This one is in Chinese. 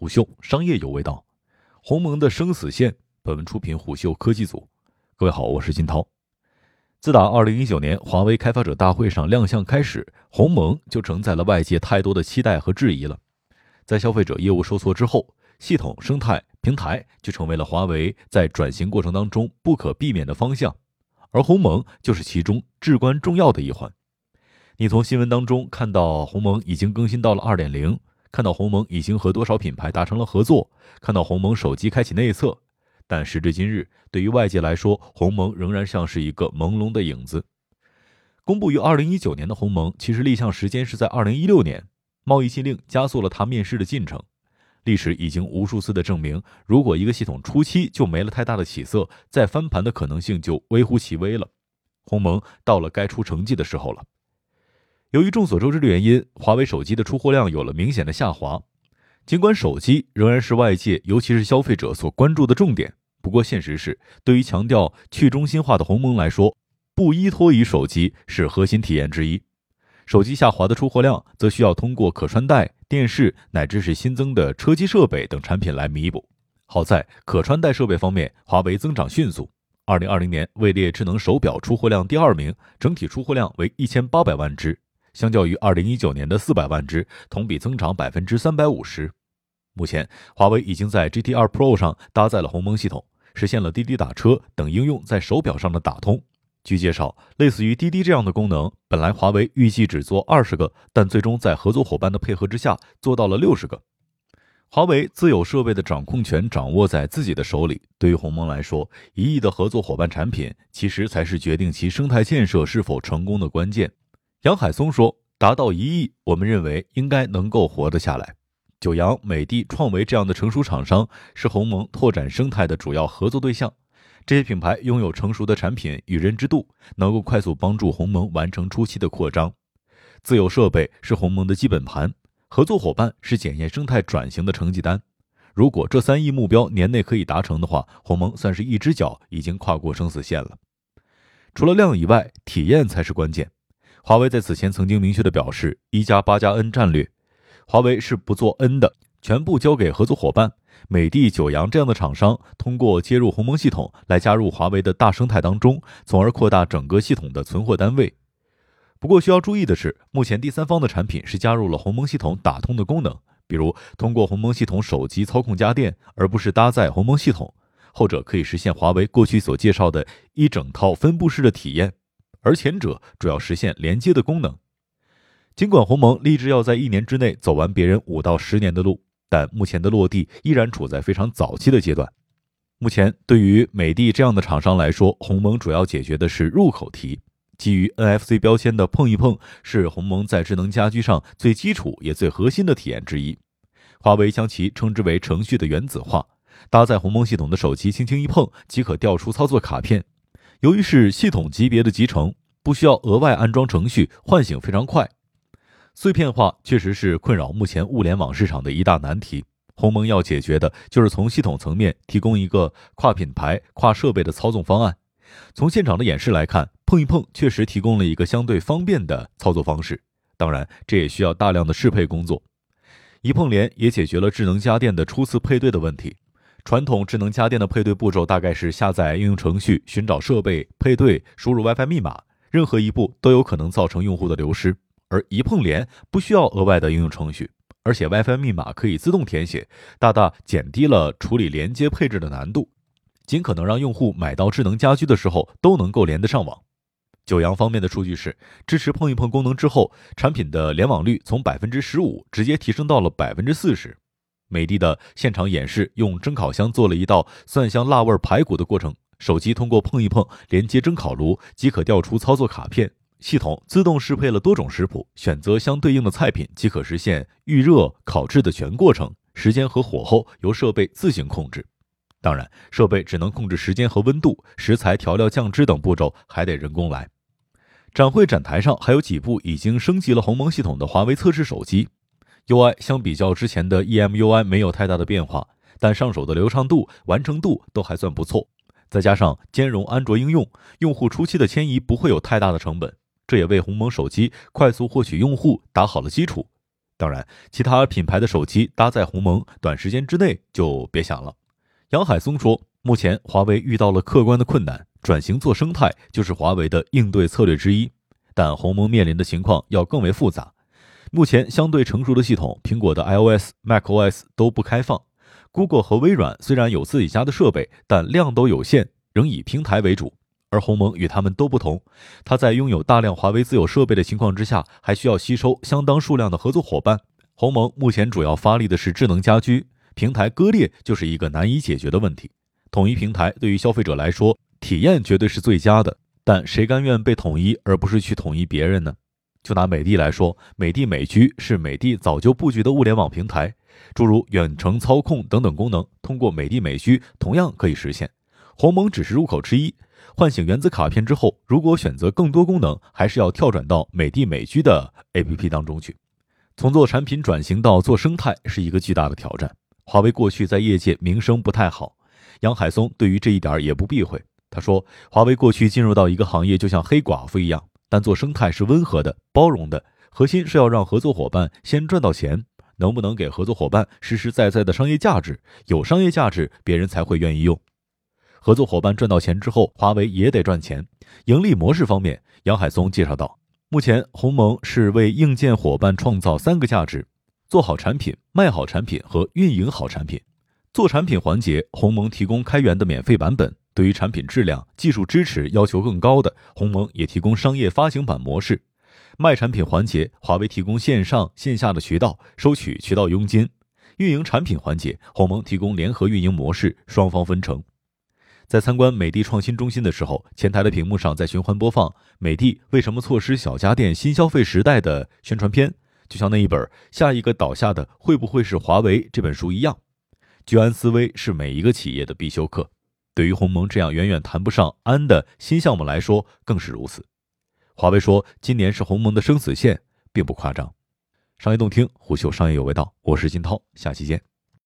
虎嗅商业有味道，鸿蒙的生死线。本文出品虎嗅科技组。各位好，我是金涛。自打2019年华为开发者大会上亮相开始，鸿蒙就承载了外界太多的期待和质疑了。在消费者业务受挫之后，系统、生态、平台就成为了华为在转型过程当中不可避免的方向，而鸿蒙就是其中至关重要的一环。你从新闻当中看到鸿蒙已经更新到了2.0。看到鸿蒙已经和多少品牌达成了合作，看到鸿蒙手机开启内测，但时至今日，对于外界来说，鸿蒙仍然像是一个朦胧的影子。公布于二零一九年的鸿蒙，其实立项时间是在二零一六年，贸易禁令加速了它面试的进程。历史已经无数次的证明，如果一个系统初期就没了太大的起色，再翻盘的可能性就微乎其微了。鸿蒙到了该出成绩的时候了。由于众所周知的原因，华为手机的出货量有了明显的下滑。尽管手机仍然是外界，尤其是消费者所关注的重点，不过现实是，对于强调去中心化的鸿蒙来说，不依托于手机是核心体验之一。手机下滑的出货量，则需要通过可穿戴、电视乃至是新增的车机设备等产品来弥补。好在可穿戴设备方面，华为增长迅速。二零二零年位列智能手表出货量第二名，整体出货量为一千八百万只。相较于二零一九年的四百万只，同比增长百分之三百五十。目前，华为已经在 GT 2 Pro 上搭载了鸿蒙系统，实现了滴滴打车等应用在手表上的打通。据介绍，类似于滴滴这样的功能，本来华为预计只做二十个，但最终在合作伙伴的配合之下，做到了六十个。华为自有设备的掌控权掌握在自己的手里，对于鸿蒙来说，一亿的合作伙伴产品，其实才是决定其生态建设是否成功的关键。杨海松说：“达到一亿，我们认为应该能够活得下来。九阳、美的、创维这样的成熟厂商是鸿蒙拓展生态的主要合作对象。这些品牌拥有成熟的产品与认知度，能够快速帮助鸿蒙完成初期的扩张。自有设备是鸿蒙的基本盘，合作伙伴是检验生态转型的成绩单。如果这三亿目标年内可以达成的话，鸿蒙算是一只脚已经跨过生死线了。除了量以外，体验才是关键。”华为在此前曾经明确的表示，一加八加 N 战略，华为是不做 N 的，全部交给合作伙伴，美的、九阳这样的厂商，通过接入鸿蒙系统来加入华为的大生态当中，从而扩大整个系统的存货单位。不过需要注意的是，目前第三方的产品是加入了鸿蒙系统打通的功能，比如通过鸿蒙系统手机操控家电，而不是搭载鸿蒙系统，后者可以实现华为过去所介绍的一整套分布式的体验。而前者主要实现连接的功能。尽管鸿蒙立志要在一年之内走完别人五到十年的路，但目前的落地依然处在非常早期的阶段。目前对于美的这样的厂商来说，鸿蒙主要解决的是入口题。基于 NFC 标签的碰一碰是鸿蒙在智能家居上最基础也最核心的体验之一。华为将其称之为程序的原子化，搭载鸿蒙系统的手机轻轻一碰即可调出操作卡片。由于是系统级别的集成，不需要额外安装程序，唤醒非常快。碎片化确实是困扰目前物联网市场的一大难题。鸿蒙要解决的就是从系统层面提供一个跨品牌、跨设备的操纵方案。从现场的演示来看，碰一碰确实提供了一个相对方便的操作方式。当然，这也需要大量的适配工作。一碰联也解决了智能家电的初次配对的问题。传统智能家电的配对步骤大概是下载应用程序、寻找设备、配对、输入 WiFi 密码，任何一步都有可能造成用户的流失。而一碰联不需要额外的应用程序，而且 WiFi 密码可以自动填写，大大减低了处理连接配置的难度，尽可能让用户买到智能家居的时候都能够连得上网。九阳方面的数据是，支持碰一碰功能之后，产品的联网率从百分之十五直接提升到了百分之四十。美的的现场演示，用蒸烤箱做了一道蒜香辣味排骨的过程。手机通过碰一碰连接蒸烤炉，即可调出操作卡片。系统自动适配了多种食谱，选择相对应的菜品，即可实现预热、烤制的全过程。时间和火候由设备自行控制。当然，设备只能控制时间和温度，食材、调料、酱汁等步骤还得人工来。展会展台上还有几部已经升级了鸿蒙系统的华为测试手机。UI 相比较之前的 EMUI 没有太大的变化，但上手的流畅度、完成度都还算不错。再加上兼容安卓应用，用户初期的迁移不会有太大的成本，这也为鸿蒙手机快速获取用户打好了基础。当然，其他品牌的手机搭载鸿蒙，短时间之内就别想了。杨海松说，目前华为遇到了客观的困难，转型做生态就是华为的应对策略之一。但鸿蒙面临的情况要更为复杂。目前相对成熟的系统，苹果的 iOS、macOS 都不开放。Google 和微软虽然有自己家的设备，但量都有限，仍以平台为主。而鸿蒙与他们都不同，它在拥有大量华为自有设备的情况之下，还需要吸收相当数量的合作伙伴。鸿蒙目前主要发力的是智能家居，平台割裂就是一个难以解决的问题。统一平台对于消费者来说，体验绝对是最佳的，但谁甘愿被统一而不是去统一别人呢？就拿美的来说，美的美居是美的早就布局的物联网平台，诸如远程操控等等功能，通过美的美居同样可以实现。鸿蒙只是入口之一。唤醒原子卡片之后，如果选择更多功能，还是要跳转到美的美居的 APP 当中去。从做产品转型到做生态，是一个巨大的挑战。华为过去在业界名声不太好，杨海松对于这一点也不避讳。他说，华为过去进入到一个行业就像黑寡妇一样，但做生态是温和的、包容的，核心是要让合作伙伴先赚到钱。能不能给合作伙伴实实在在的商业价值？有商业价值，别人才会愿意用。合作伙伴赚到钱之后，华为也得赚钱。盈利模式方面，杨海松介绍到，目前鸿蒙是为硬件伙伴创造三个价值：做好产品、卖好产品和运营好产品。做产品环节，鸿蒙提供开源的免费版本；对于产品质量、技术支持要求更高的，鸿蒙也提供商业发行版模式。卖产品环节，华为提供线上线下的渠道，收取渠道佣金。运营产品环节，鸿蒙提供联合运营模式，双方分成。在参观美的创新中心的时候，前台的屏幕上在循环播放“美的为什么错失小家电新消费时代”的宣传片，就像那一本《下一个倒下的会不会是华为》这本书一样。居安思危是每一个企业的必修课，对于鸿蒙这样远远谈不上安的新项目来说更是如此。华为说，今年是鸿蒙的生死线，并不夸张。商业动听，虎嗅商业有味道，我是金涛，下期见。